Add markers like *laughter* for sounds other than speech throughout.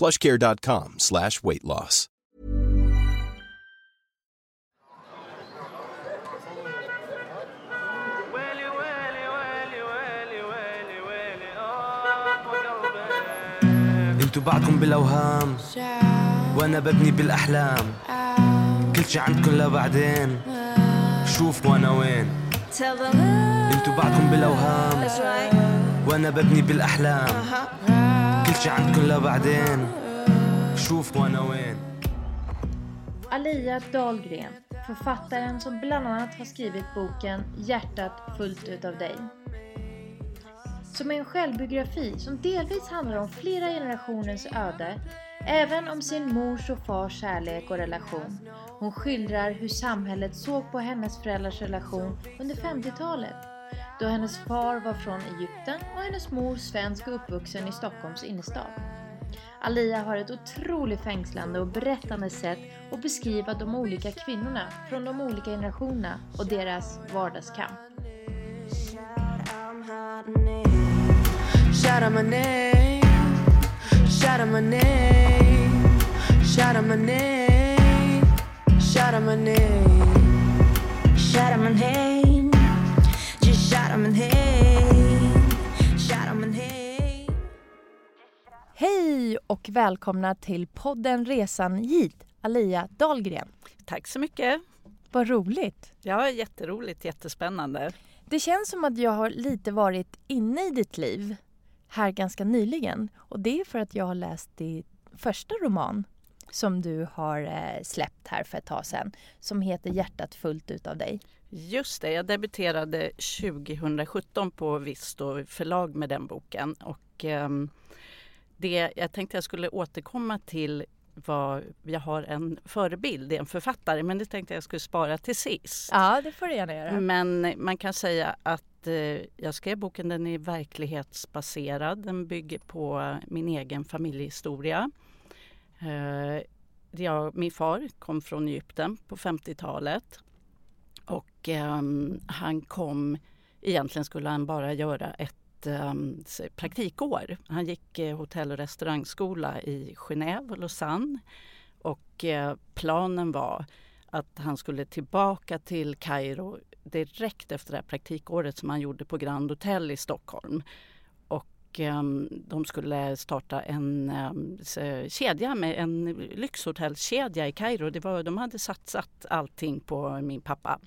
plushcare.com slash weight loss. أنتوا بعدكم بالأوهام وأنا ببني بالأحلام كل شي عندكم لبعدين شوف وأنا وين أنتوا بعدكم بالأوهام. وأنا ببني بالأحلام كل شي عندكم لبعدين شوف وانا وين Alia Dahlgren, författaren som bland annat har skrivit boken Hjärtat fullt ut av dig. Som är en självbiografi som delvis handlar om flera generationers öde, även om sin mors och fars kärlek och relation. Hon skildrar hur samhället såg på hennes föräldrars relation under 50-talet, då hennes far var från Egypten och hennes mor svensk och uppvuxen i Stockholms innerstad. Alia har ett otroligt fängslande och berättande sätt att beskriva de olika kvinnorna från de olika generationerna och deras vardagskamp. Shout Shout out my name. Hej och välkomna till podden Resan hit, Alia Dahlgren. Tack så mycket. Vad roligt! Ja, jätteroligt, jättespännande. Det känns som att jag har lite varit inne i ditt liv här ganska nyligen och det är för att jag har läst din första roman som du har eh, släppt här för ett tag sedan som heter Hjärtat fullt ut av dig. Just det, jag debuterade 2017 på Visto förlag med den boken och ehm, det jag tänkte jag skulle återkomma till var, jag har en förebild, en författare, men det tänkte jag skulle spara till sist. Ja, det får du gärna göra. Men man kan säga att eh, jag skrev boken, den är verklighetsbaserad. Den bygger på min egen familjehistoria. Eh, jag, min far kom från Egypten på 50-talet och um, han kom, egentligen skulle han bara göra ett um, praktikår. Han gick eh, hotell och restaurangskola i Genève och Lausanne och eh, planen var att han skulle tillbaka till Kairo direkt efter det här praktikåret som han gjorde på Grand Hotel i Stockholm. Och ehm, de skulle starta en ehm, kedja med en lyxhotellkedja i Kairo. Det var, de hade satsat allting på min pappa.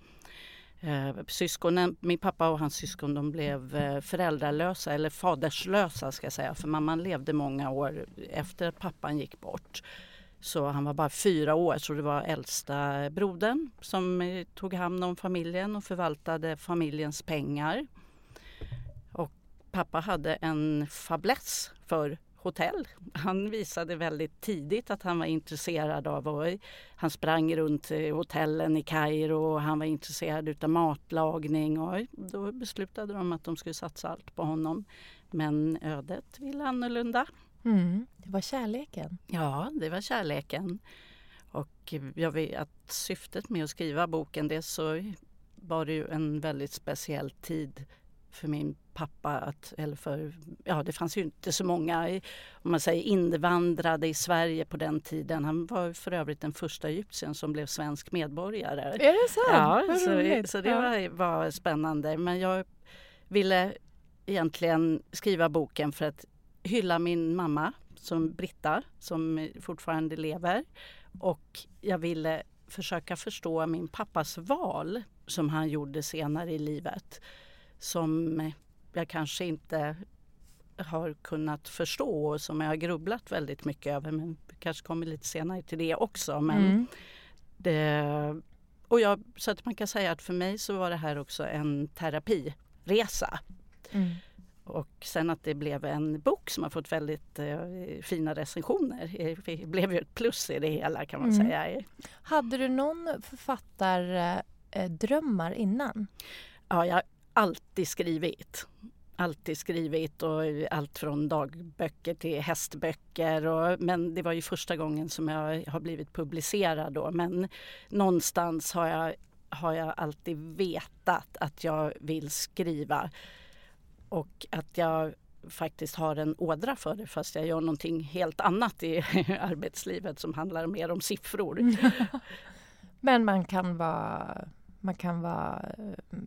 Ehm, syskonen, min pappa och hans syskon de blev eh, föräldralösa eller faderslösa ska jag säga för mamman levde många år efter att pappan gick bort. Så han var bara fyra år så det var äldsta brodern som eh, tog hand om familjen och förvaltade familjens pengar. Pappa hade en fäbless för hotell. Han visade väldigt tidigt att han var intresserad av och han sprang runt hotellen i Kairo och han var intresserad utav matlagning och då beslutade de att de skulle satsa allt på honom. Men ödet ville annorlunda. Mm, det var kärleken. Ja, det var kärleken. Och jag vet att syftet med att skriva boken, det så var det ju en väldigt speciell tid för min pappa att, eller för, ja det fanns ju inte så många, om man säger invandrade i Sverige på den tiden. Han var för övrigt den första egyptiern som blev svensk medborgare. Är det sant? Ja, Vad så, roligt. så det var, var spännande. Men jag ville egentligen skriva boken för att hylla min mamma som Britta som fortfarande lever och jag ville försöka förstå min pappas val som han gjorde senare i livet. Som jag kanske inte har kunnat förstå och som jag har grubblat väldigt mycket över. Men vi kanske kommer lite senare till det också. Men Mm. det, och jag, så att man kan säga att för mig så var det här också en terapiresa. Mm. Och sen att det blev en bok som har fått väldigt eh, fina recensioner. Det blev ju ett plus i det hela kan man Mm. säga. Hade du någon författardrömmar innan? Ja, jag alltid skrivit. Alltid skrivit och allt från dagböcker till hästböcker. Och, men det var ju första gången som jag har blivit publicerad då. Men någonstans har jag, har jag alltid vetat att jag vill skriva. Och att jag faktiskt har en ådra för det fast jag gör någonting helt annat i *laughs* arbetslivet som handlar mer om siffror. *laughs* Men man kan vara man kan, vara,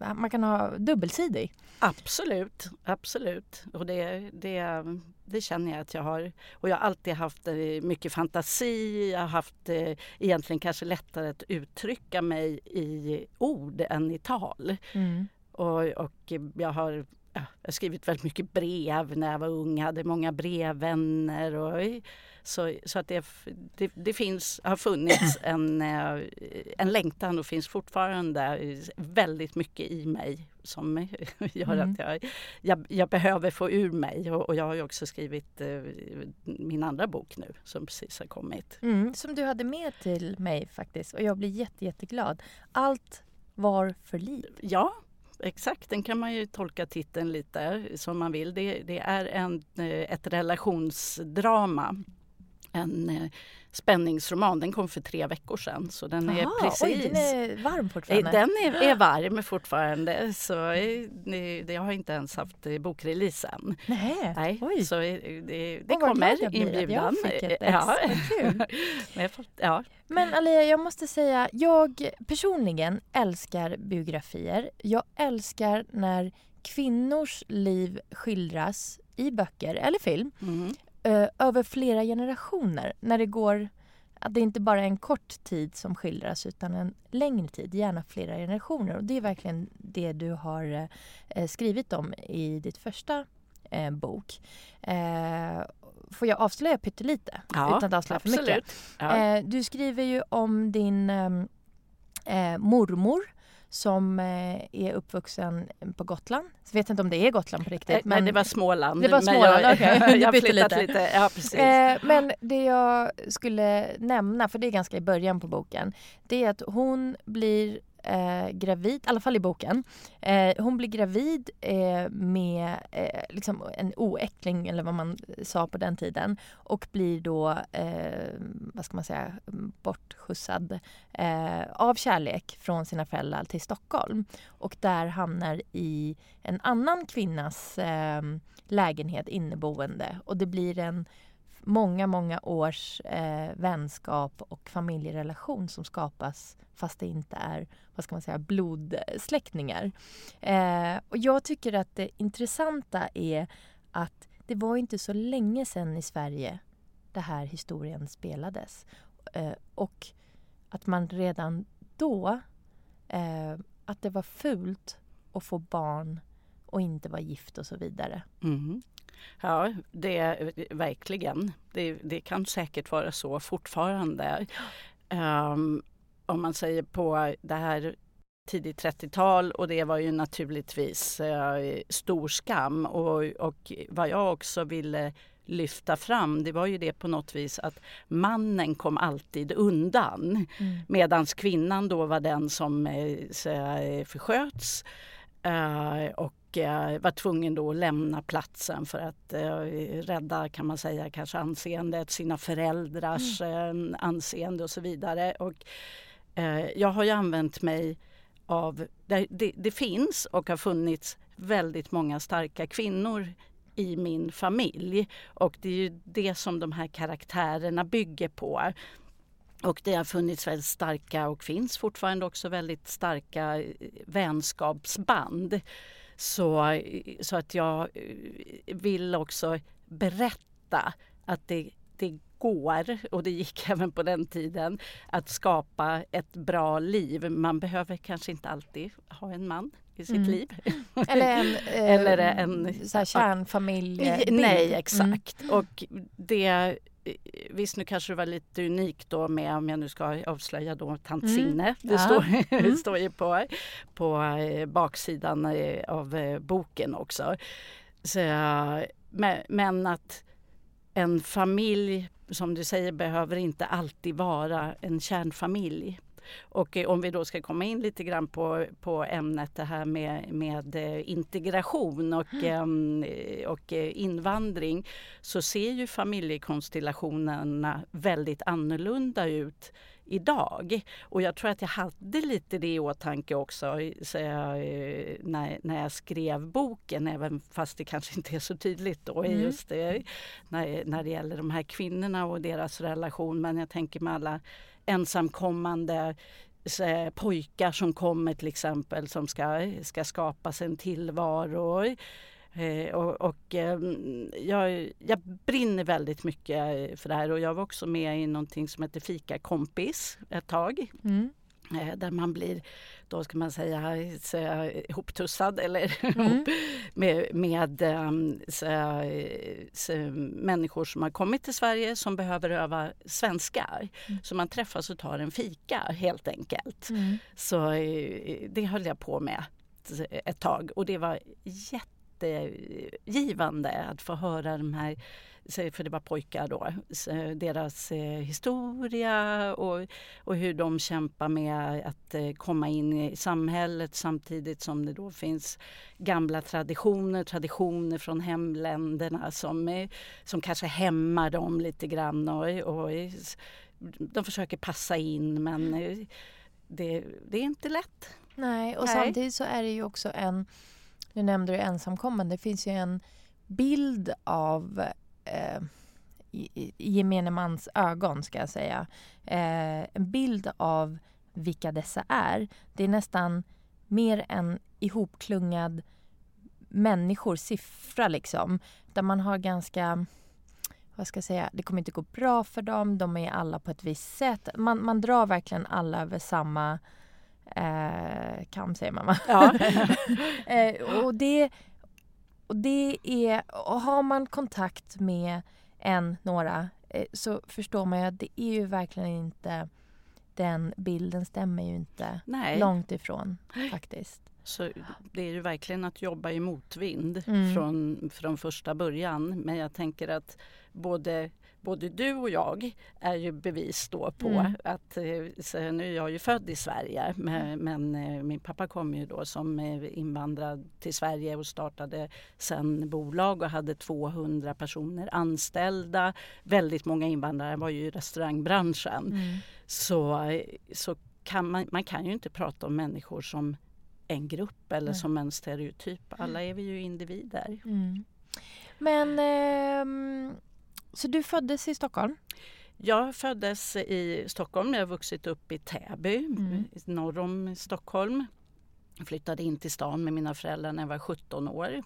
eh, man kan ha dubbelsidig. Absolut, absolut. Och det, det, det känner jag att jag har. Och jag har alltid haft eh, mycket fantasi. Jag har haft eh, egentligen kanske lättare att uttrycka mig i ord än i tal. Mm. Och, och jag har ja, jag har skrivit väldigt mycket brev när jag var ung. Hade många brevvänner. Och, så, så att det, det, det finns, har funnits *clears throat* en, eh, en längtan och finns fortfarande väldigt mycket i mig som *laughs* gör Mm. att jag, jag, jag behöver få ur mig. Och, och jag har ju också skrivit eh, min andra bok nu som precis har kommit. Mm, som du hade med till mig faktiskt och jag blir jätte, jätteglad. Allt var för liv. Ja, exakt. Den kan man ju tolka titeln lite som man vill. Det, det är en, eh, ett relationsdrama. En eh, spänningsroman. Den kom för tre veckor sedan. Så den är Jaha, precis... Oj, den är varm fortfarande. Eh, Den är, är *gasps* varm fortfarande. Så eh, det har inte ens haft bokrelease än. Nej, Nej, oj. så det, det glad kommer jag inbjudan. Jag fick ett. *laughs* Ja. *laughs* Men jag får- ja. Men Alia, jag måste säga, jag personligen älskar biografier. Jag älskar när kvinnors liv skildras i böcker eller film Mm. Ö, över flera generationer. När det går att det inte bara är en kort tid som skildras utan en längre tid, gärna flera generationer. Och det är verkligen det du har eh, skrivit om i ditt första eh, bok. Eh, får jag avslöja pyttelite? Ja, utan att avslöja för mycket? absolut. Ja. Eh, du skriver ju om din eh, mormor som eh, är uppvuxen på Gotland. Så vet inte om det är Gotland på riktigt. Eh, Nej, det var Småland. Det var men Småland, *laughs* jag, okej. Du jag bytte lite. lite. Ja, precis. Eh, men det jag skulle nämna, för det är ganska i början på boken, det är att hon blir eh, gravid, i alla fall i boken. Eh, hon blir gravid eh, med eh, liksom en oäckling, eller vad man sa på den tiden, och blir då, eh, vad ska man säga, bortskjutsad eh, av kärlek från sina föräldrar till Stockholm. Och där hamnar i en annan kvinnas eh, lägenhet inneboende och det blir en många, många års eh, vänskap och familjerelation som skapas fast det inte är vad ska man säga, blodsläktningar. Eh, och jag tycker att det intressanta är att det var inte så länge sedan i Sverige det här historien spelades. Eh, och att man redan då, eh, att det var fult att få barn och inte vara gift och så vidare. Mm. Ja, det är verkligen. Det, det kan säkert vara så fortfarande. Um, om man säger på det här tidigt 30-tal och det var ju naturligtvis uh, stor skam och, och vad jag också ville lyfta fram det var ju det på något vis att mannen kom alltid undan Mm. medan kvinnan då var den som eh, eh, försköts eh, och eh, var tvungen då att lämna platsen för att eh, rädda kan man säga kanske anseendet, sina föräldrars eh, anseende och så vidare. Och, eh, jag har ju använt mig av, det, det, det finns och har funnits väldigt många starka kvinnor i min familj och det är ju det som de här karaktärerna bygger på. Och det har funnits väldigt starka och finns fortfarande också väldigt starka eh, vänskapsband. Så, så att jag eh, vill också berätta att det, det går, och det gick *laughs* även på den tiden, att skapa ett bra liv. Man behöver kanske inte alltid ha en man i sitt Mm. liv. *laughs* Eller en, eh, Eller en- så här kärnfamilj. Nej, Mm. exakt. Och det, visst nu kanske det var lite unikt då med, om jag nu ska avslöja då, tant Mm. Signe. Det Ja. står, *laughs* Mm. står ju på, på eh, baksidan eh, av eh, boken också. Så, men att en familj, som du säger, behöver inte alltid vara en kärnfamilj. Och eh, om vi då ska komma in lite grann på, på ämnet det här med, med eh, integration och, ehm, eh, och invandring så ser ju familjekonstellationerna väldigt annorlunda ut idag. Och jag tror att jag hade lite det i åtanke också så jag, när, när jag skrev boken, även fast det kanske inte är så tydligt då Mm. just det, när, när det gäller de här kvinnorna och deras relation. Men jag tänker med alla ensamkommande pojkar som kommer till exempel som ska, ska skapa sig en tillvaro. Eh, och och ehm, jag, jag brinner väldigt mycket för det här och jag var också med i någonting som heter Fika kompis ett tag. Mm. Eh, där man blir, då ska man säga, så, ihoptussad eller *laughs* Mm. med, med ehm, så, så, människor som har kommit till Sverige som behöver öva svenska. Så man träffas och tar en fika helt enkelt. Mm. Så eh, det höll jag på med ett tag och det var jättegivande att få höra de här, för det var pojkar då, deras eh, historia och, och hur de kämpar med att eh, komma in i samhället samtidigt som det då finns gamla traditioner, traditioner från hemländerna som, eh, som kanske hämmar dem lite grann och, och de försöker passa in men det, det är inte lätt. Nej, och Nej. samtidigt så är det ju också en... Nu nämnde du ensamkommande. Det finns ju en bild av eh, i, i gemene mans ögon, ska jag säga. Eh, en bild av vilka dessa är. Det är nästan mer en ihopklungad människor, siffra liksom. Där man har ganska... Vad ska jag säga? Det kommer inte gå bra för dem. De är alla på ett visst sätt. Man, man drar verkligen alla över samma eh, kam, säger man va? Ja. *laughs* eh, och, det, och det är... Och har man kontakt med en, några, eh, så förstår man ju att det är ju verkligen inte... Den bilden stämmer ju inte. Nej. Långt ifrån faktiskt. Så det är ju verkligen att jobba i motvind Mm. från, från första början. Men jag tänker att både, både du och jag är ju bevis då på Mm. att, eh, nu är jag ju född i Sverige men, men eh, min pappa kom ju då som eh, invandrad till Sverige och startade sen bolag och hade 200 personer anställda. Väldigt många invandrare var ju i restaurangbranschen. Mm. Så, så kan man, man kan ju inte prata om människor som en grupp eller Nej. som en stereotyp. Alla är vi ju individer. Mm. Men... ehm, så du föddes i Stockholm? Jag föddes i Stockholm, jag har vuxit upp i Täby Mm. norr om Stockholm. Jag flyttade in till stan med mina föräldrar när jag var 17 år.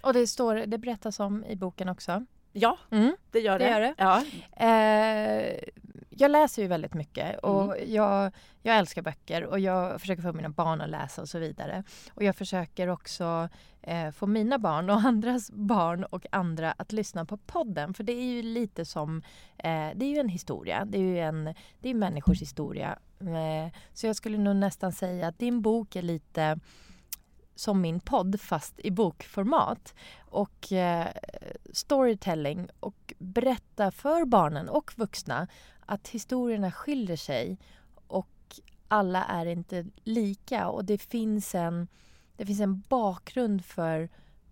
Och det, står, det berättas om i boken också. Ja, Mm. det gör det. Det gör det. Ja. Eh, jag läser ju väldigt mycket och Mm. jag, jag älskar böcker och jag försöker få mina barn att läsa och så vidare. Och jag försöker också eh, få mina barn och *laughs* andras barn och andra att lyssna på podden. För det är ju lite som, eh, det är ju en historia, det är ju en, det är människors historia. Eh, så jag skulle nog nästan säga att din bok är lite som min podd fast i bokformat. Och eh, storytelling och berätta för barnen och vuxna att historierna skiljer sig och alla är inte lika och det finns en, det finns en bakgrund för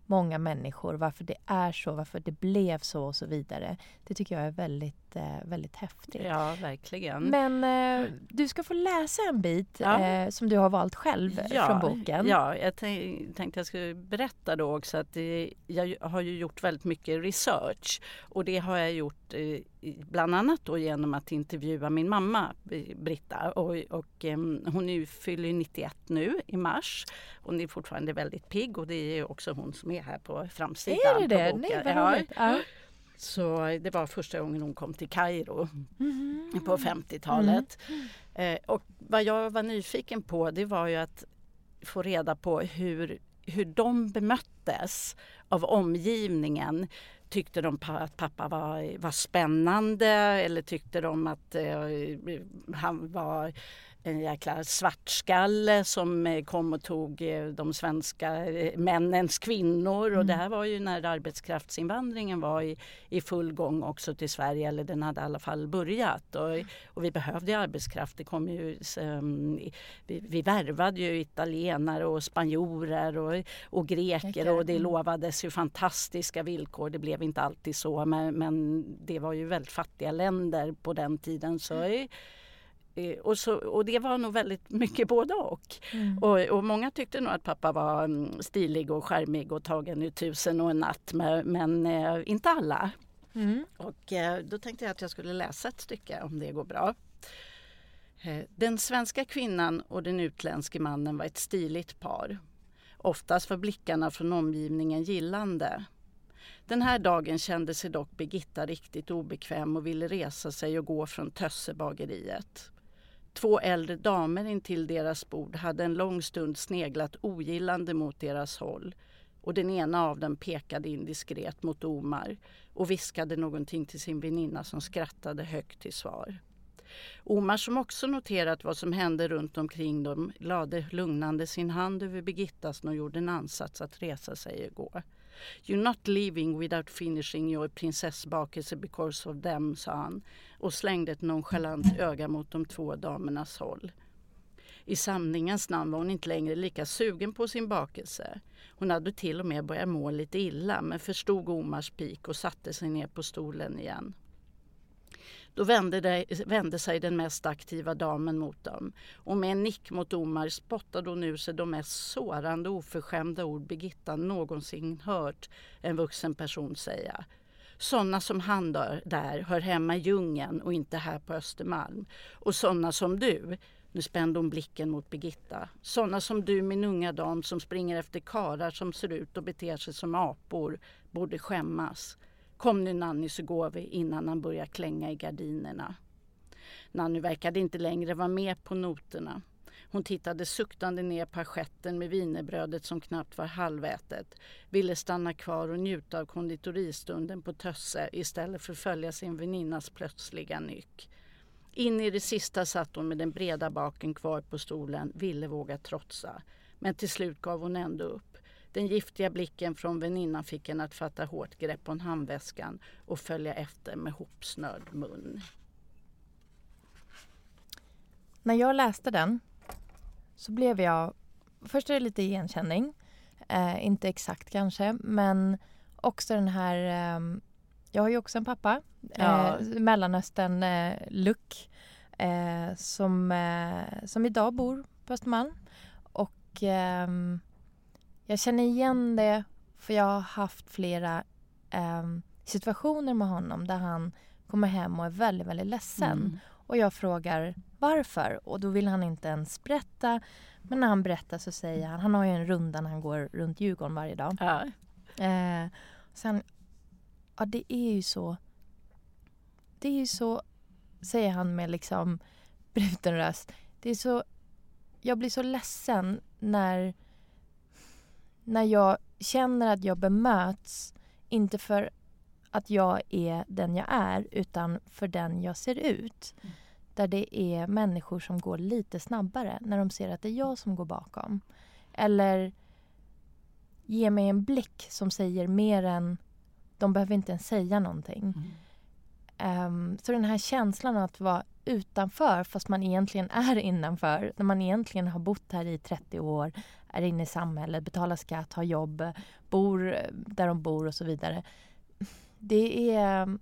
många människor, varför det är så, varför det blev så och så vidare. Det tycker jag är väldigt, eh, väldigt häftigt. ja, verkligen. Men eh, du ska få läsa en bit Ja. eh, som du har valt själv från boken. Ja, jag tänk- tänkte jag skulle berätta då också att det, jag har ju gjort väldigt mycket research och det har jag gjort eh, bland annat då genom att intervjua min mamma Britta och, och em, hon är ju, fyller ju 91 nu i mars. Hon är fortfarande väldigt pigg och det är också hon som är här på framsidan Är det på det? boken. Nej, vad Ja. roligt. Ja. Så det var första gången hon kom till Kairo på 50-talet. Eh, och vad jag var nyfiken på det var ju att få reda på hur, hur de bemöttes av omgivningen. Tyckte de att pappa var, var spännande eller tyckte de att eh, han var en jäkla svartskalle som eh, kom och tog eh, de svenska eh, männens kvinnor. Och det här var ju när arbetskraftsinvandringen var i, i full gång också till Sverige, eller den hade i alla fall börjat. Och, och vi behövde arbetskraft. Det kom ju, um, vi, vi värvade ju italienare och spanjorer och, och greker och det lovades ju fantastiska villkor. Det blev inte alltid så men, men det var ju väldigt fattiga länder på den tiden. Så eh, och, så, och det var nog väldigt mycket både och. och. Och många tyckte nog att pappa var mm, stilig och charmig och tagen ur tusen och en natt men, men eh, inte alla. Och eh, då tänkte jag att jag skulle läsa ett stycke om det går bra. Eh, Den svenska kvinnan och den utländske mannen var ett stiligt par. Oftast var blickarna från omgivningen gillande. Den här dagen kände sig dock Birgitta riktigt obekväm och ville resa sig och gå från Tössebageriet. Två äldre damer intill deras bord hade en lång stund sneglat ogillande mot deras håll och den ena av dem pekade indiskret mot Omar och viskade någonting till sin väninna som skrattade högt till svar. Omar som också noterat vad som hände runt omkring dem lade lugnande sin hand över Birgittas och gjorde en ansats att resa sig och gå. You're not leaving without finishing your prinsessbakelse because of them, sa han och slängde ett nonchalant öga mot de två damernas håll. I sanningens namn var hon inte längre lika sugen på sin bakelse. Hon hade till och med börjat må lite illa men förstod Omars pik och satte sig ner på stolen igen. Då vände, det, vände sig den mest aktiva damen mot dem och med en nick mot Omar spottade hon ur sig de mest sårande och oförskämda ord Birgitta någonsin hört en vuxen person säga. Sådana som han där, hör hemma i djungeln och inte här på Östermalm. Och sådana som du, nu spände hon blicken mot Birgitta. Sådana som du min unga dam som springer efter karar som ser ut och beter sig som apor borde skämmas. Kom nu Nanny så går vi innan han börjar klänga i gardinerna. Nanny verkade inte längre vara med på noterna. Hon tittade suktande ner på assietten med wienerbrödet som knappt var halvätet, ville stanna kvar och njuta av konditoristunden på Tösse istället för att följa sin väninnas plötsliga nyck. In i det sista satt hon med den breda baken kvar på stolen, ville våga trotsa. Men till slut gav hon ändå upp. Den giftiga blicken från väninnan fick henne att fatta hårt grepp om handväskan och följa efter med hopsnörd mun. När jag läste den så blev jag... Först är det lite igenkänning. Eh, inte exakt kanske, men också den här... Eh, jag har ju också en pappa, Ja. eh, Mellanöstern-look, eh, som, eh, som idag bor på Östermalm. Och ehm, jag känner igen det för jag har haft flera ehm, situationer med honom där han kommer hem och är väldigt, väldigt ledsen. Mm. Och jag frågar varför och då vill han inte ens berätta. Men när han berättar så säger han, han har ju en runda när han går runt Djurgården varje dag. Ja. Eh, sen, ja det är ju så. Det är ju så, säger han med liksom bruten röst. Det är så, jag blir så ledsen när, när jag känner att jag bemöts, inte för att jag är den jag är, utan för den jag ser ut. Där det är människor som går lite snabbare när de ser att det är jag som går bakom. Eller ger mig en blick som säger mer än... De behöver inte ens säga någonting. Um, så den här känslan av att vara utanför fast man egentligen är innanför. När man egentligen har bott här i 30 år, är inne i samhället, betalar skatt, har jobb, bor där de bor och så vidare. Det är,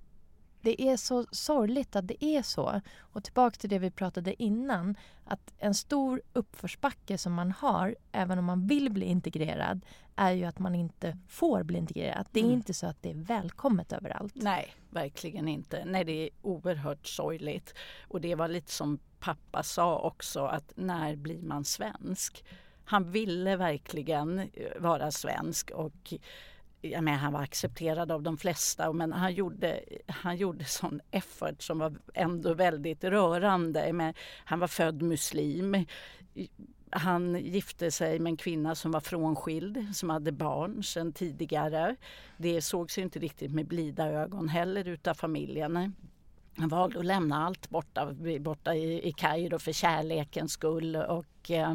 det är så sorgligt att det är så. Och tillbaka till det vi pratade innan. Att en stor uppförsbacke som man har, även om man vill bli integrerad, är ju att man inte får bli integrerad. Det är Mm. inte så att det är välkommet överallt. Nej, verkligen inte. Nej, det är oerhört sorgligt. Och det var lite som pappa sa också att när blir man svensk? Han ville verkligen eh, vara svensk och jag menar, han var accepterad av de flesta men han gjorde, han gjorde sån effort som var ändå väldigt rörande. Men han var född muslim. Han gifte sig med en kvinna som var frånskild, som hade barn sedan tidigare. Det sågs inte riktigt med blida ögon heller utav familjen. Han valde att lämna allt borta, borta i Kairo för kärlekens skull. Och, eh,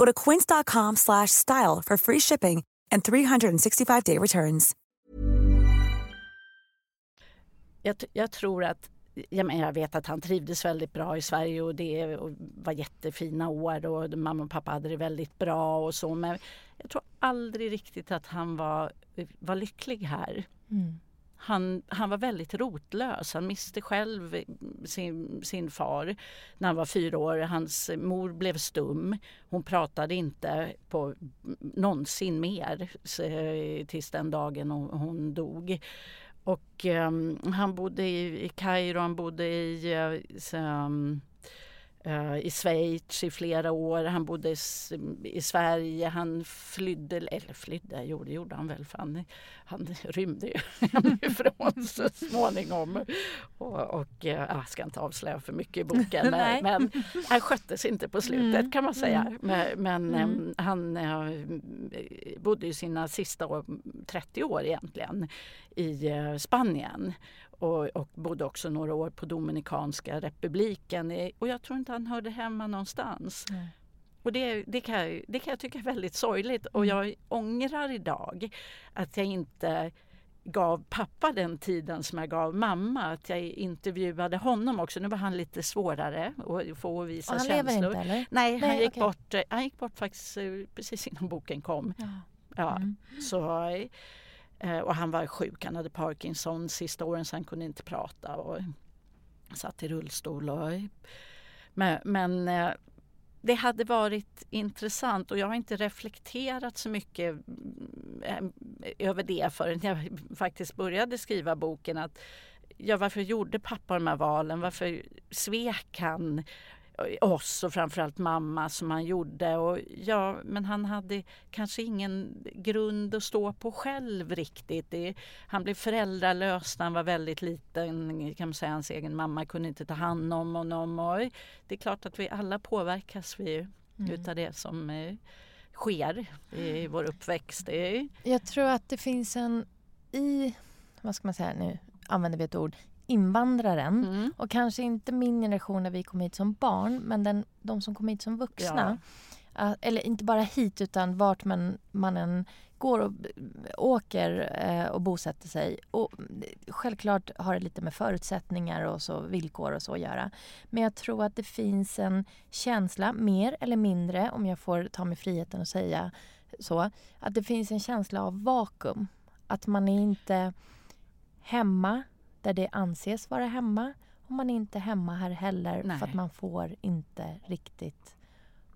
Go to quince.com slash style for free shipping and 365-day returns. jag, jag tror att jag, men jag vet att han trivdes väldigt bra i Sverige och det var jättefina år och mamma och pappa hade det väldigt bra och så men jag tror aldrig riktigt att han var, var lycklig här. Mm. Han, han var väldigt rotlös. Han miste själv sin, sin far när han var fyra år. Hans mor blev stum. Hon pratade inte på någonsin mer eh, tills den dagen hon, hon dog. Och um, han bodde i, i Kairo, han bodde i, um, uh, i Schweiz i flera år. Han bodde i, Sverige. Han flydde, eller flydde, det gjorde han väl för han, han rymde ju *laughs* hemifrån *laughs* så småningom. Och, och uh, jag ska inte avslöja för mycket i boken *laughs* men, men han sköttes inte på slutet mm. kan man säga. Mm. Men, men mm. um, han uh, bodde ju sina sista år, 30 år egentligen i Spanien och, och bodde också några år på Dominikanska republiken. Och jag tror inte han hörde hemma någonstans. Nej. Och det, det, kan jag, det kan jag tycka är väldigt sorgligt och mm. jag ångrar idag att jag inte gav pappa den tiden som jag gav mamma. Att jag intervjuade honom också. Nu var han lite svårare att få visa han känslor. lever inte eller? Nej, han, Nej, gick okay. bort, han gick bort faktiskt eh, precis innan boken kom. Ja. ja mm. Så Eh, Eh, och han var sjuk, han hade Parkinson sista åren så han kunde inte prata och satt i rullstol. Och, men, men eh, det hade varit intressant och jag har inte reflekterat så mycket mm, eh, över det förrän jag faktiskt började skriva boken. Att, ja, varför gjorde pappa de här valen? Varför svek han? Oss och framförallt mamma som han gjorde. Och ja, men han hade kanske ingen grund att stå på själv riktigt. Det, han blev föräldralös när han var väldigt liten. Kan man säga. Hans egen mamma kunde inte ta hand om honom. Och det är klart att vi alla påverkas vi mm. utav det som eh, sker i vår uppväxt. Jag tror att det finns en i, vad ska man säga nu, använder vi ett ord, invandraren mm. och kanske inte min generation när vi kom hit som barn men den, de som kom hit som vuxna. Ja. Eller inte bara hit utan vart man, man än går och åker uh, och bosätter sig. Och självklart har det lite med förutsättningar och så villkor och så att göra. Men jag tror att det finns en känsla, mer eller mindre om jag får ta mig friheten att säga så, att det finns en känsla av vakuum. Att man är inte hemma där det anses vara hemma och man är inte hemma här heller Nej. för att man får inte riktigt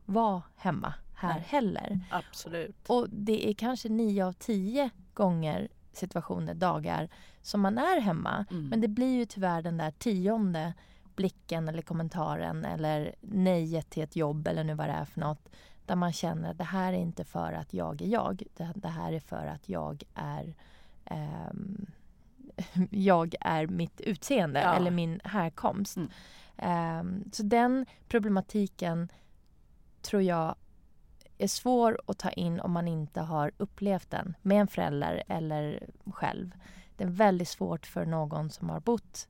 vara hemma här Nej. heller. Absolut. Och det är kanske nio av tio gånger situationer, dagar som man är hemma. Mm. Men det blir ju tyvärr den där tionde blicken eller kommentaren eller nejet till ett jobb eller nu vad det är för något. Där man känner att det här är inte för att jag är jag. Det, här är för att jag är ehm, *laughs* jag är mitt utseende Ja. eller min härkomst. Mm. Ehm, så den problematiken tror jag är svår att ta in om man inte har upplevt den med en förälder eller själv. Det är väldigt svårt för någon som har bott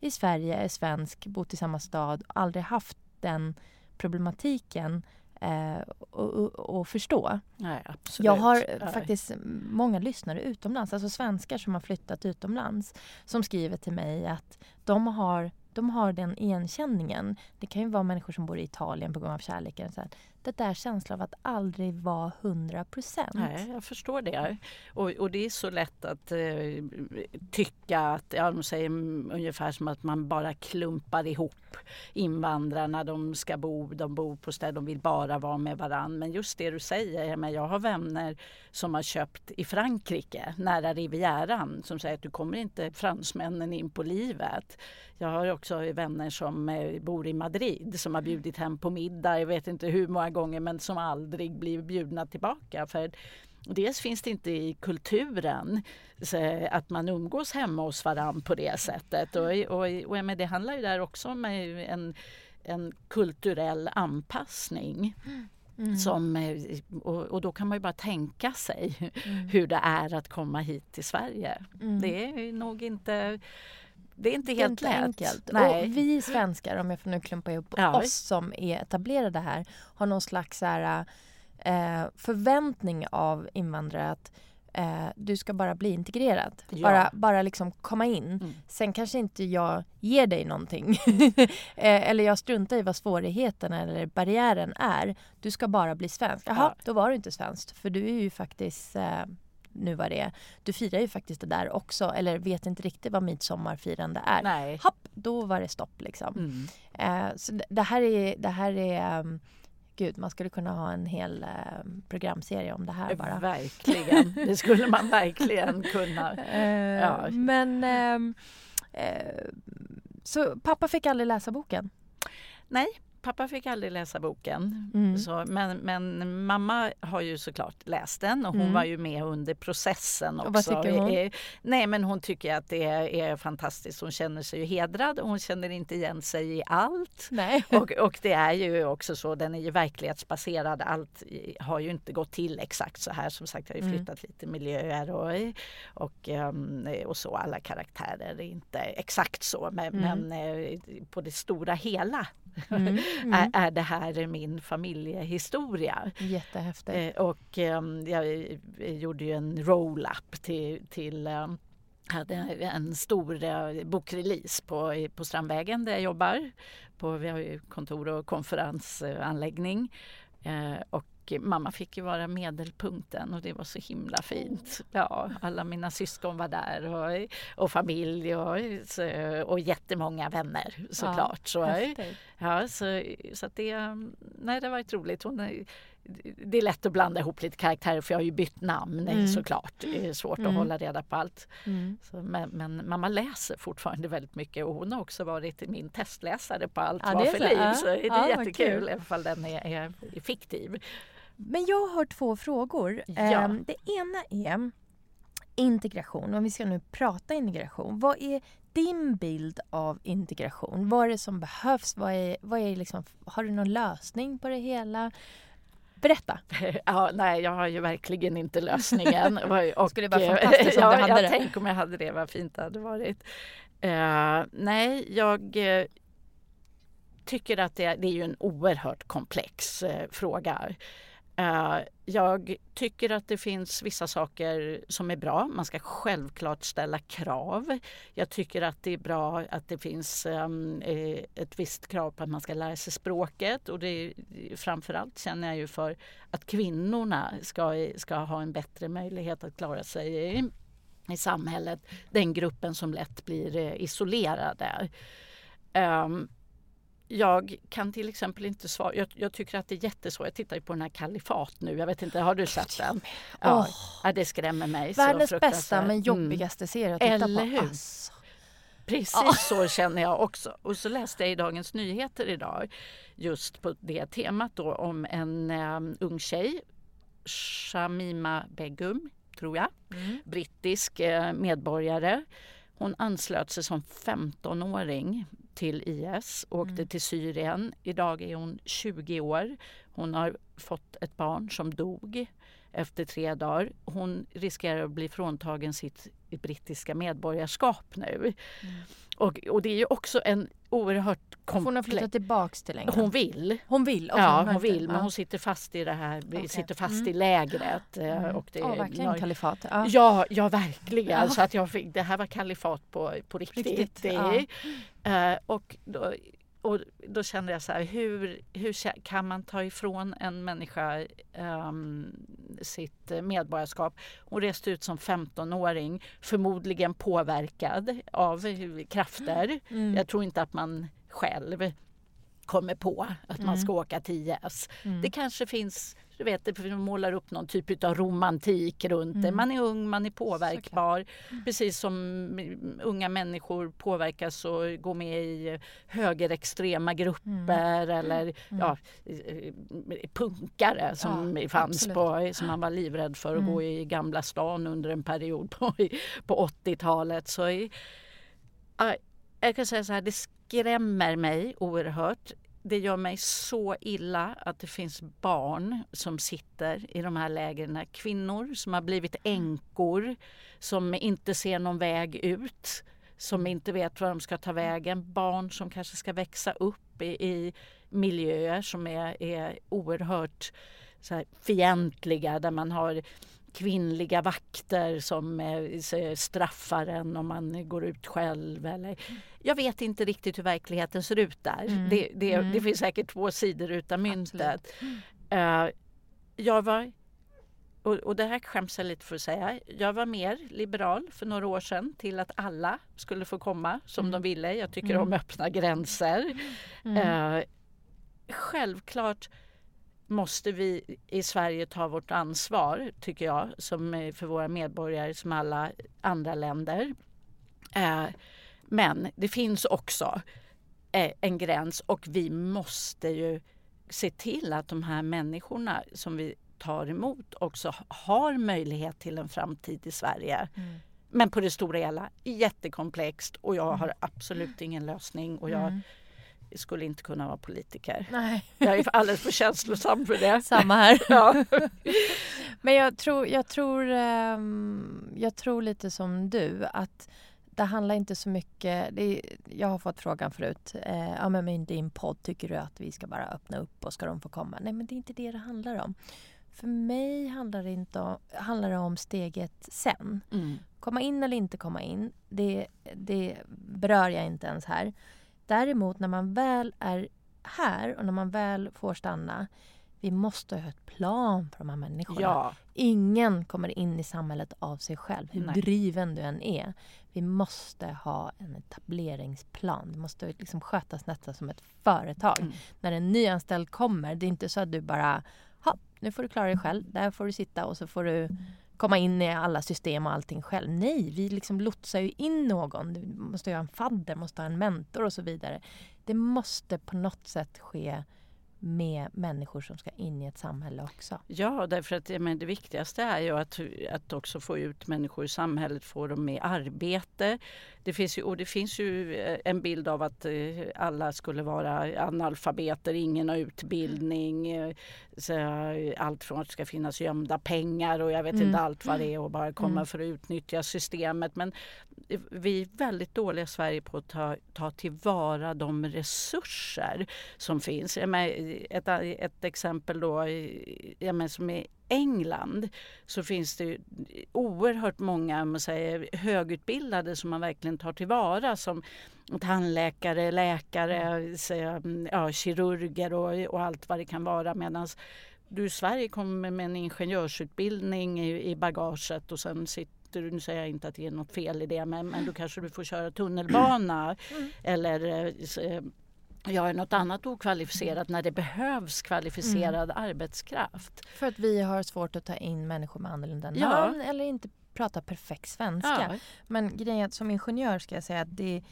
i Sverige, är svensk, bott i samma stad och aldrig haft den problematiken eh, och, och, förstå. Nej, absolut. Jag har Ja. faktiskt många lyssnare utomlands, alltså svenskar som har flyttat utomlands som skriver till mig att de har, de har den igenkänningen. Det kan ju vara människor som bor i Italien på grund av kärleken. Så här, det där känslan av att aldrig vara hundra procent. Nej, jag förstår det. Och, och det är så lätt att eh, tycka att, ja de säger ungefär som att man bara klumpar ihop invandrarna, de ska bo, de bor på ställen, de vill bara vara med varann. Men just det du säger, men jag har vänner som har köpt i Frankrike, nära Rivieran, som säger att du kommer inte fransmännen in på livet. Jag har också vänner som eh, bor i Madrid som har bjudit hem på middag, jag vet inte hur många gånger, men som aldrig blir bjudna tillbaka. För Dels finns det inte i kulturen att man umgås hemma hos varann på det sättet. Och, och, och menar, det handlar ju där också om en, en kulturell anpassning. Mm. Som, eh, och, och då kan man ju bara tänka sig Mm. hur det är att komma hit till Sverige. Mm. Det är nog inte det är inte Det är helt inte lätt. enkelt. Nej. Och vi svenskar, om jag får nu klumpa ihop Ja. oss som är etablerade här, har någon slags så här, eh, förväntning av invandrare att eh, du ska bara bli integrerad. Ja. Bara, bara liksom komma in. Mm. Sen kanske inte jag ger dig någonting. *laughs* eh, eller jag struntar i vad svårigheten eller barriären är. Du ska bara bli svensk. Jaha, Ja. då var du inte svensk. För du är ju faktiskt eh, nu vad det är. Du firar ju faktiskt det där också. Eller vet inte riktigt vad midsommarfirande är. Nej. Hopp, då var det stopp liksom. Mm. Eh, så det, här är, det här är um, Gud, man skulle kunna ha en hel eh, programserie om det här bara. Verkligen, *laughs* det skulle man verkligen kunna. Eh, Ja. Men ehm, eh, så pappa fick aldrig läsa boken? Nej, pappa fick aldrig läsa boken. Mm. Så, men, men mamma har ju såklart läst den och hon Mm. var ju med under processen också. Och vad tycker hon? Eh, Nej men hon tycker att det är, fantastiskt. Hon känner sig ju hedrad och hon känner inte igen sig i allt. Nej. *laughs* Och, och det är ju också så, den är ju verklighetsbaserad. Allt har ju inte gått till exakt så här. Som sagt, jag har ju Mm. flyttat lite miljöer och, och, ehm, och så. Alla karaktärer är inte exakt så. Men, Mm. men eh, på det stora hela Mm. *laughs* Mm. är, är det här min familjehistoria. Jättehäftigt. Eh, och ehm, jag eh, gjorde ju en roll-up till, till ehm, hade en stor eh, bokrelease på, på Strandvägen där jag jobbar. På, vi har ju kontor och konferensanläggning. Eh, och mamma fick ju vara medelpunkten och det var så himla fint. Ja, alla mina syskon var där och, och familj och, så- och jättemånga vänner såklart. så, Häftigt. Ja, så, så det, nej, det har varit roligt. Hon, det är lätt att blanda ihop lite karaktärer för jag har ju bytt namn Mm. såklart. Det är svårt Mm. att hålla reda på allt. Mm. Så, men, men mamma läser fortfarande väldigt mycket och hon har också varit min testläsare på allt Ja, är för så. liv. Ja. Så det är Ja, jättekul, alla fall den är, är fiktiv. Men jag har två frågor. Ja. Ehm, det ena är integration. Om vi ska nu prata integration. Vad är din bild av integration? Vad är det som behövs? Vad är, vad är liksom, har du någon lösning på det hela? Berätta. *laughs* Ja, nej, jag har ju verkligen inte lösningen. *laughs* Och, Skulle vara fantastiskt om *laughs* ja, du hade jag det. Tänk om jag hade det, vad fint det hade varit. Eh, nej, jag eh, tycker att det, det är ju en oerhört komplex eh, fråga. Eh, jag tycker att det finns vissa saker som är bra. Man ska självklart ställa krav. Jag tycker att det är bra att det finns ehm, eh, ett visst krav på att man ska lära sig språket. Och det är, framförallt känner jag ju för att kvinnorna ska, ska ha en bättre möjlighet att klara sig i, i samhället. Den gruppen som lätt blir eh, isolerade. Ehm, jag kan till exempel inte svara. Jag, jag, tycker att det är jättesvårt. Jag tittar ju på den här Kalifat nu. Jag vet inte, har du sett den? Ja, oh. ja det skrämmer mig. Världens bästa men jobbigaste mm. serie att titta Eller på. Hur? Alltså. Precis så känner jag också. Och så läste jag i Dagens Nyheter idag just på det temat då om en um, ung tjej, Shamima Begum, tror jag, mm. brittisk uh, medborgare. Hon anslöt sig som 15-åring till IS åkte mm. till Syrien. Idag är hon 20 år. Hon har fått ett barn som dog efter tre dagar. Hon riskerar att bli fråntagen sitt brittiska medborgarskap nu. Mm. Och, och det är ju också en oerhört komplex... Hon har flyttat tillbaks till England? Hon vill. Hon vill? Okay, ja, hon vill. Men hon sitter fast i det här, okay. sitter fast mm. i lägret. Eh, mm. Och det, oh, verkligen några... kalifat. Ja. ja, ja verkligen. Ja. Så att jag fick, det här var kalifat på, på riktigt. riktigt ja. uh, och då, och då kände jag så här, hur, hur kan man ta ifrån en människa um, sitt medborgarskap? Hon reste ut som 15-åring, förmodligen påverkad av krafter. Mm. Jag tror inte att man själv kommer på att mm. man ska åka till IS. Mm. Det kanske finns du vet, det målar upp någon typ av romantik runt mm. det. Man är ung, man är påverkbar. Mm. Precis som unga människor påverkas och går med i högerextrema grupper mm. eller mm. ja, punkare som ja, fanns på, som man var livrädd för att gå mm. i Gamla stan under en period på, på 80-talet. Så jag kan säga så här, det skrämmer mig oerhört det gör mig så illa att det finns barn som sitter i de här lägren. Kvinnor som har blivit änkor, som inte ser någon väg ut, som inte vet var de ska ta vägen. Barn som kanske ska växa upp i, i miljöer som är, är oerhört så här, fientliga, där man har kvinnliga vakter som eh, straffar en om man går ut själv. Eller, jag vet inte riktigt hur verkligheten ser ut där. Mm. Det, det, mm. det, finns säkert två sidor utav myntet. Uh, jag var, och, och, det här skäms jag lite för att säga, jag var mer liberal för några år sedan till att alla skulle få komma som mm. de ville. Jag tycker om mm. öppna gränser. Uh, självklart måste vi i Sverige ta vårt ansvar, tycker jag, som för våra medborgare som alla andra länder. Eh, men det finns också eh, en gräns och vi måste ju se till att de här människorna som vi tar emot också har möjlighet till en framtid i Sverige. Mm. Men på det stora hela jättekomplext och jag har absolut ingen lösning och jag mm skulle inte kunna vara politiker. Nej. Jag är alldeles för känslosam för det. *laughs* Samma här. *laughs* Ja. *laughs* Men jag tror, jag, tror, um, jag tror lite som du att det handlar inte så mycket... Är, jag har fått frågan förut. Eh, ja, men med din podd, tycker du att vi ska bara öppna upp och ska de få komma? Nej, men det är inte det det handlar om. För mig handlar det, inte om, handlar det om steget sen. Mm. Komma in eller inte komma in, det, det berör jag inte ens här. Däremot när man väl är här och när man väl får stanna vi måste ha ett plan för de här människorna. Ja. Ingen kommer in i samhället av sig själv, hur Nej. driven du än är. Vi måste ha en etableringsplan. Det måste liksom skötas nästan som ett företag. Mm. När en nyanställd kommer, det är inte så att du bara nu får du klara dig själv. Där får du sitta och så får du komma in i alla system och allting själv. Nej, vi liksom lotsar ju in någon. Du måste ha en fadder, måste ha en mentor och så vidare. Det måste på något sätt ske med människor som ska in i ett samhälle också. Ja, därför att men det viktigaste är ju att, att också få ut människor i samhället, få dem i arbete. Det finns ju, och det finns ju eh, en bild av att eh, alla skulle vara analfabeter, ingen har utbildning. Eh, så allt från att det ska finnas gömda pengar och jag vet mm. inte allt vad det är och bara komma mm. för att utnyttja systemet. Men vi är väldigt dåliga i Sverige på att ta, ta tillvara de resurser som finns. Ett, ett exempel då, jag som i England så finns det oerhört många man säger, högutbildade som man verkligen tar tillvara som tandläkare, läkare, ja, kirurger och, och allt vad det kan vara. Medan du i Sverige kommer med en ingenjörsutbildning i, i bagaget och sen sitter du, nu säger jag inte att det är något fel i det, men, men då kanske du får köra tunnelbana mm. eller eh, är något annat okvalificerat när det behövs kvalificerad Mm. arbetskraft. För att vi har svårt att ta in människor med annorlunda Ja. namn eller inte prata perfekt svenska. Ja. Men grejen som ingenjör ska jag säga att det,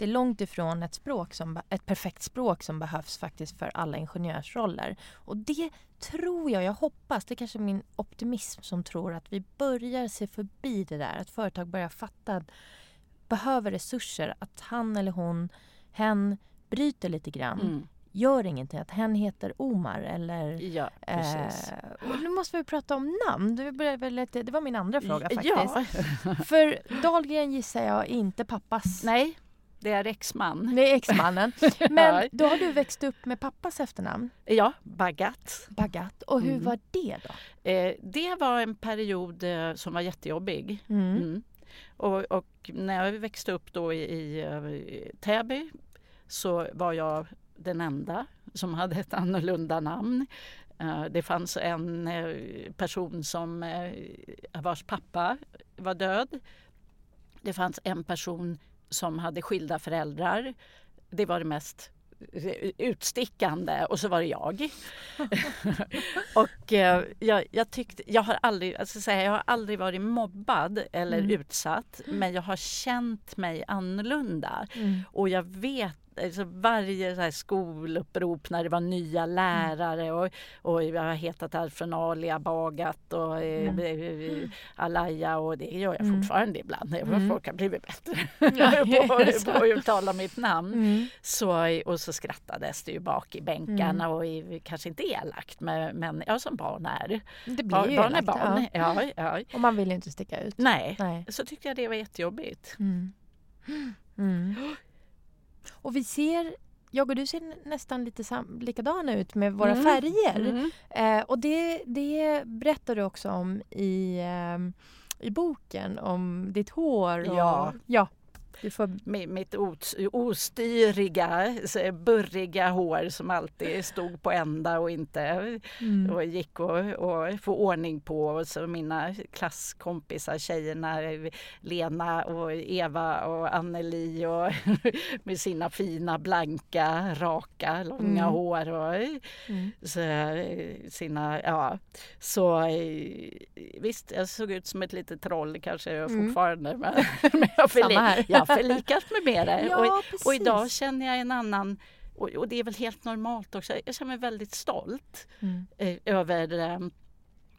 det är långt ifrån ett, språk som, ett perfekt språk som behövs faktiskt för alla ingenjörsroller. Och det tror jag, jag hoppas, det är kanske min optimism som tror att vi börjar se förbi det där. Att företag börjar fatta att behöver resurser, att han eller hon, hen bryter lite grann. Mm. Gör ingenting, att hen heter Omar eller Ja, precis. Eh, och nu måste vi prata om namn. Väl lite, det var min andra fråga faktiskt. Ja. *laughs* För Dahlgren gissar jag inte pappas. Nej, det är exman. Det är exmannen. *laughs* Men då har du växt upp med pappas efternamn, Ja, Bagat. Bagat. Och hur Mm. var det då? Eh, det var en period eh, som var jättejobbig. Mm. Mm. Och, och när jag växte upp då i, i eh, Täby så var jag den enda som hade ett annorlunda namn. Det fanns en person som vars pappa var död. Det fanns en person som hade skilda föräldrar. Det var det mest utstickande och så var det jag. *laughs* och eh, jag, jag tyckte, jag har aldrig, jag ska säga, jag har aldrig varit mobbad eller Mm. utsatt men jag har känt mig annorlunda. Mm. Och jag vet alltså varje så här skolupprop när det var nya lärare och, och jag har hetat Alfred Ali, Bagat och eh, eh, Alaya och det gör jag Mm. fortfarande ibland. Mm. Mm. Folk har blivit bättre Ja, *laughs* på, är *laughs* på att uttala mitt namn. Mm. Så, och så skrattades det ju bak i bänkarna och i, kanske inte elakt men, men ja, som barn är. Det blir Barn, ju barn är elakt, barn. Ja. Ja. Ja, Och man vill ju inte sticka ut. Nej. Nej. så tyckte jag det var jättejobbigt. Mm. *gasps* Och vi ser, jag och du ser nästan lite sam- likadana ut med våra Mm. färger. Mm. Eh, och det, det berättar du också om i, ehm, i boken, om ditt hår. Och, Ja. ja. Får, mitt os- ostyriga, burriga hår som alltid stod på ända och inte mm. och gick och, och få ordning på. Och så mina klasskompisar, tjejerna, Lena och Eva och Anneli och *laughs* med sina fina blanka, raka, långa Mm. hår och Mm. så, sina, ja. Så visst, jag såg ut som ett litet troll kanske jag Mm. fortfarande men, *laughs* men jag, förli- jag förlikas mig med det. och, *laughs* Ja, och idag precis. känner jag en annan och, och det är väl helt normalt också. Jag känner mig väldigt stolt Mm. eh, över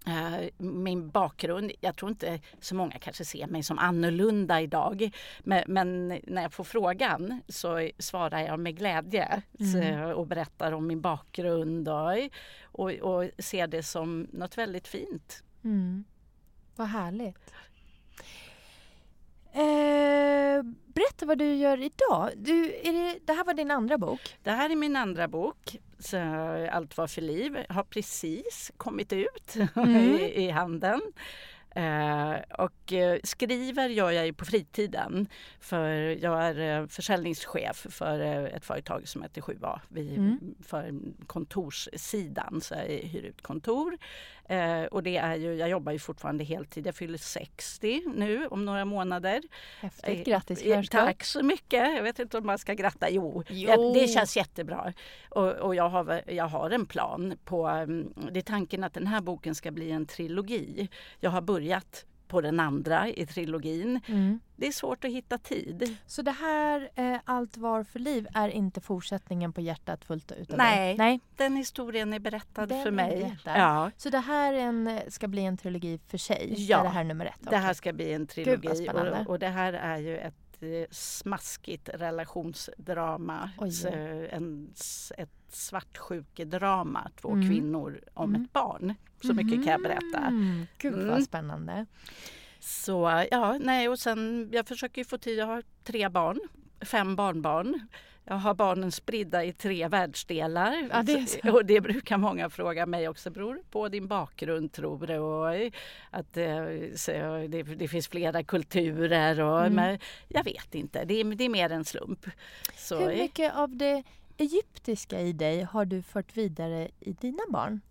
eh, min bakgrund. Jag tror inte så många kanske ser mig som annorlunda idag. Men, men när jag får frågan så svarar jag med glädje Mm. så, och berättar om min bakgrund och, och, och ser det som något väldigt fint. Mm. Vad härligt. Eh, berätta vad du gör idag. Du, är det, det här var din andra bok. Det här är min andra bok. Så Allt var för liv. Har precis kommit ut *laughs* Mm. i, i handeln. Eh, och eh, skriver gör jag ju på fritiden. För jag är eh, försäljningschef för eh, ett företag som heter 7A. Vi, Mm. För kontorssidan, så jag hyr ut kontor. Eh, och det är ju, jag jobbar ju fortfarande heltid. Jag fyller 60 nu om några månader. Häftigt. Grattis i Eh. Tack så mycket. Jag vet inte om man ska gratta. Jo, Jo. det känns jättebra. Och, och jag, har, jag har en plan på... mm, Det är tanken att den här boken ska bli en trilogi. Jag har börjat på den andra i trilogin. Mm. Det är svårt att hitta tid. Så det här, eh, Allt var för liv, är inte fortsättningen på Hjärtat fullt ut Nej. Nej. Den historien är berättad Den för mig. berättad. Ja, Så det här är en, ska bli en trilogi för sig? Ja. Är det här nummer ett? det här ska bli en trilogi. spännande. Och, och det här är ju ett eh, smaskigt relationsdrama. En, ett svartsjukedrama. Två Mm. kvinnor om Mm. ett barn. Så mycket kan jag berätta. Mm. Gud Mm. vad spännande. Så ja, nej och sen jag försöker få tid. Jag har tre barn, fem barnbarn. Jag har barnen spridda i tre världsdelar. Ja, det. Och det brukar många fråga mig också. Beror på din bakgrund tror du? Och att eh, det, det finns flera kulturer. Och, Mm. men jag vet inte. Det är, det är mer en slump. Så, Hur mycket av det egyptiska i dig har du fört vidare i dina barn?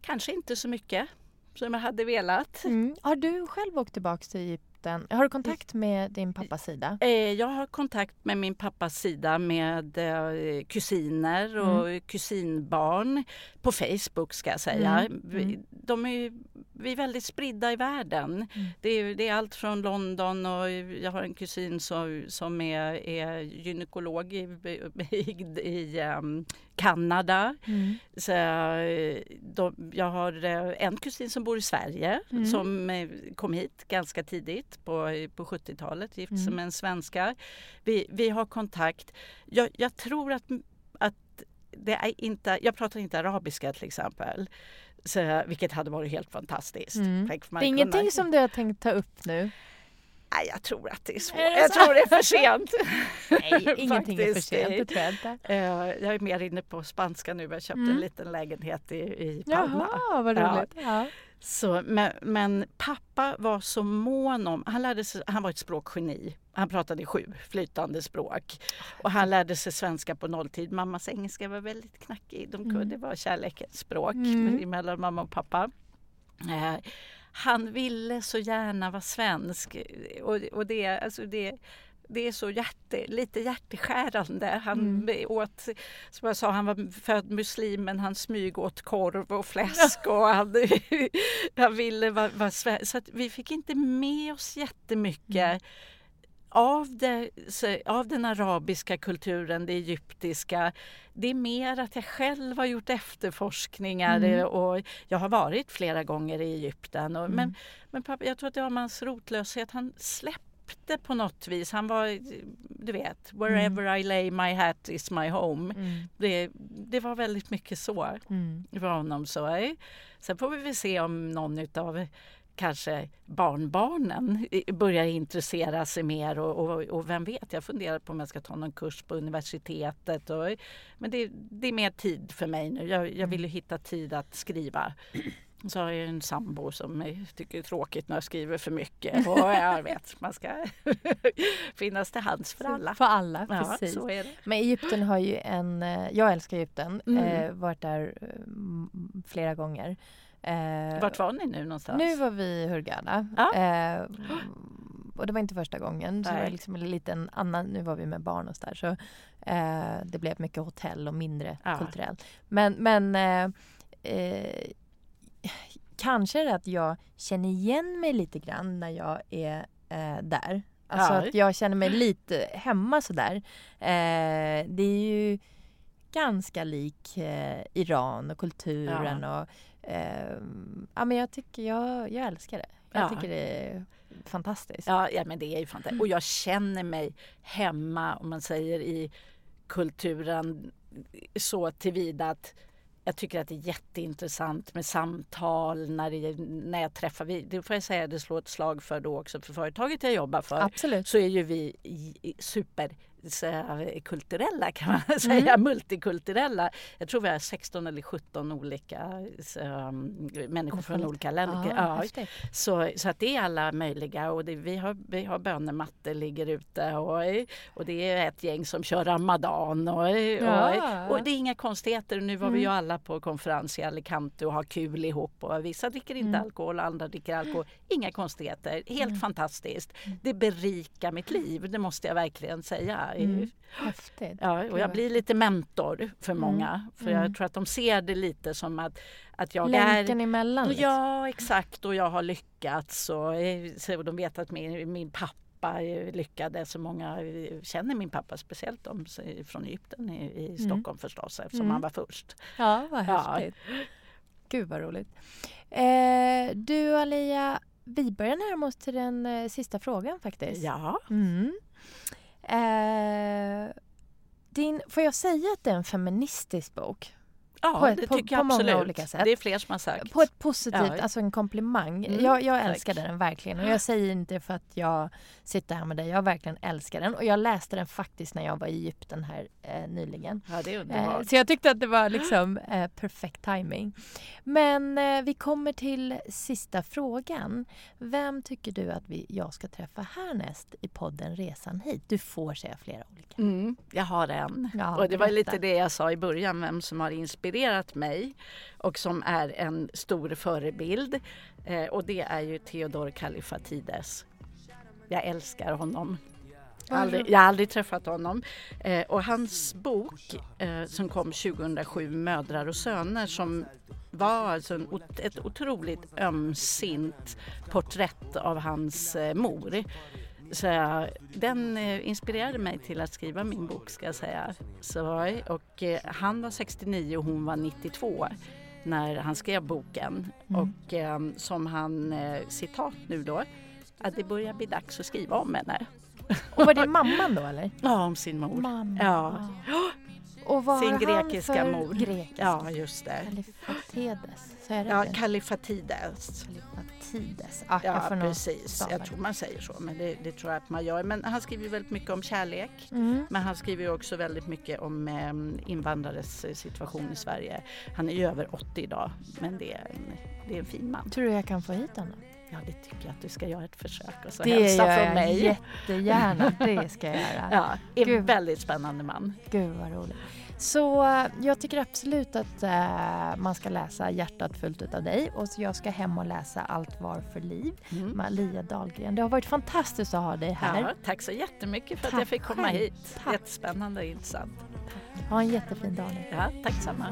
Kanske inte så mycket som jag hade velat. Mm. Har du själv åkt tillbaka till Egypten Egypten. Har du kontakt med din pappas sida? Eh, jag har kontakt med min pappas sida med eh, kusiner och Mm. kusinbarn på Facebook ska jag säga. Mm. Mm. de är, vi är väldigt spridda i världen. Mm. Det, är, det är allt från London och jag har en kusin som, som är, är gynekolog i, i, i Kanada. Mm. Så, eh, de, jag har eh, en kusin som bor i Sverige Mm. som eh, kom hit ganska tidigt på, på 70-talet, gift Mm. med en svenska. Vi, vi har kontakt. Jag, jag tror att, att det är inte, jag pratar inte arabiska till exempel. Så, vilket hade varit helt fantastiskt. Mm. Det är kunna- ingenting som du har tänkt ta upp nu? Nej, jag tror att det är svårt. Jag tror det är för sent. Nej, *laughs* ingenting är för sent, det tror jag inte. Eh, Jag är mer inne på spanska nu. Jag köpte Mm. en liten lägenhet i, i Palma. Jaha, vad Ja. roligt. Ja. Så, men, men pappa var så mån om... Han, lärde sig, han var ett språkgeni. Han pratade sju flytande språk. Och han lärde sig svenska på nolltid. Mammas engelska var väldigt knackig. De kunde, Mm. Det var kärlekens språk Mm. mellan mamma och pappa. Han ville så gärna vara svensk. Och, och det, alltså det, det är så hjärte, lite hjärteskärande. Han Mm. åt, som jag sa, han var född muslim men han smyg åt korv och fläsk och han, *laughs* han ville vara, vara svensk. Så vi fick inte med oss jättemycket Mm. Av, det, av den arabiska kulturen, det egyptiska. Det är mer att jag själv har gjort efterforskningar Mm. och jag har varit flera gånger i Egypten. Och, men, Mm. men pappa, jag tror att det var hans rotlöshet. Han släppte på något vis. Han var, du vet, wherever I lay my hat is my home. Mm. Det, det var väldigt mycket så Mm. för honom. Så. Sen får vi väl se om någon utav kanske barnbarnen börjar intressera sig mer och, och, och vem vet, jag funderar på om jag ska ta någon kurs på universitetet. Och, men det, det är mer tid för mig nu. Jag, jag vill ju hitta tid att skriva. Så har jag en sambo som tycker det är tråkigt när jag skriver för mycket. Och *laughs* jag vet, man ska *laughs* finnas till hands för alla. För alla, Ja, precis. Men Egypten har ju en... eh, Jag älskar Egypten. Mm. Eh, varit där eh, flera gånger. Eh, Vart var ni nu någonstans? Nu var vi i Hurghada. Ja. Eh, och det var inte första gången. Så det var liksom en liten annan, nu var vi med barn och så där. Så, eh, det blev mycket hotell och mindre Ja. kulturellt. Men, men eh, eh, kanske är det att jag känner igen mig lite grann när jag är eh, där. Alltså Ja. att jag känner mig lite hemma sådär. Eh, det är ju ganska lik eh, Iran och kulturen och eh, ja men jag tycker jag, jag älskar det. Jag Ja. tycker det är fantastiskt. Ja, ja men det är ju fantastiskt. Och jag känner mig hemma om man säger i kulturen så tillvida att jag tycker att det är jätteintressant med samtal när, det, när jag träffar, vi, det får jag säga, det slår ett slag för då också för företaget jag jobbar för. Absolut. Så är ju vi super så här, kulturella kan man *laughs* säga, multikulturella. Jag tror vi har 16 eller 17 olika så, um, människor från olika länder. Ja, Ja, så, så att det är alla möjliga och det, vi, har, vi har bönemattor ligger ute och, och det är ett gäng som kör ramadan och, Ja. och, och det är inga konstigheter. Nu var vi Mm. ju alla på konferens i Alicante och har kul ihop och vissa dricker inte Mm. alkohol och andra dricker alkohol. Inga konstigheter, helt Mm. fantastiskt. Det berikar mitt liv, det måste jag verkligen säga. Mm. Häftigt. Ja, och jag blir lite mentor för många. För Mm. jag tror att de ser det lite som att, att jag Länken är... emellan. Liksom. Ja, exakt. Och jag har lyckats. Och, eh, så de vet att min, min pappa eh, lyckades. Så många eh, känner min pappa, speciellt de från Egypten i, i Stockholm förstås, eftersom Mm. han var först. Ja, vad Ja. häftigt. Gud vad roligt. Eh, du Alia, vi börjar närma oss till den eh, sista frågan faktiskt. Ja, Mm. Eh, din, får jag säga att det är en feministisk bok? Ja På ett- det på- tycker på jag många absolut. olika sätt. Det är fler som har sagt. På ett positivt, Ja. alltså en komplimang. Mm, jag jag tack. älskade den verkligen och jag säger inte för att jag sitter här med dig. Jag verkligen älskar den och jag läste den faktiskt när jag var i Egypten här eh, nyligen. Ja, det är Eh, underbart. Så jag tyckte att det var liksom eh, perfekt timing. Men eh, vi kommer till sista frågan. Vem tycker du att vi, jag ska träffa härnäst i podden Resan hit? Du får säga flera olika. Mm, jag har en. Ja, och det var berätta. lite det jag sa i början, vem som har inspirerat mig och som är en stor förebild. Eh, och det är ju Theodor Kallifatides. Jag älskar honom. Aldrig, jag har aldrig träffat honom. Eh, och hans bok eh, som kom 2007, Mödrar och söner, som var alltså en, ett otroligt ömsint porträtt av hans eh, mor. Så den eh, inspirerade mig till att skriva min bok ska jag säga. Så, och, eh, han var 69 och hon var 92 när han skrev boken. Mm. Och eh, som han, eh, citat nu då, att det börjar bli dags att skriva om henne. Och var det mamman då eller? *laughs* Ja, om sin mor. Mamma. Ja. Och vad Sin grekiska han för mor. Grekiska? Ja, just det. Kalifatedes, så är det Ja, det? Kalifatides. Kalifatides. Ah, Ja, jag får nog precis. Jag tror man säger så, men det, det tror jag att man gör. Men han skriver väldigt mycket om kärlek. Mm. Men han skriver också väldigt mycket om eh, invandrares situation i Sverige. Han är ju över 80 idag, men det är en, det är en fin man. Tror du jag kan få hit honom? Ja, det tycker jag att du ska göra ett försök och så Det hälsa gör från jag mig. jättegärna. Det ska jag *laughs* göra. Ja, en Gud. väldigt spännande man. Gud vad roligt. Så eh, jag tycker absolut att eh, man ska läsa Hjärtat fullt utav dig och så jag ska hem och läsa Allt var för liv. Mm. Maria Dahlgren. Det har varit fantastiskt att ha dig här. Ja, tack så jättemycket för att Tack jag fick komma själv. hit. Tack. Jättespännande och intressant. Ha en jättefin dag nu. Ja, tack samma.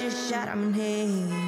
Just shout out my name.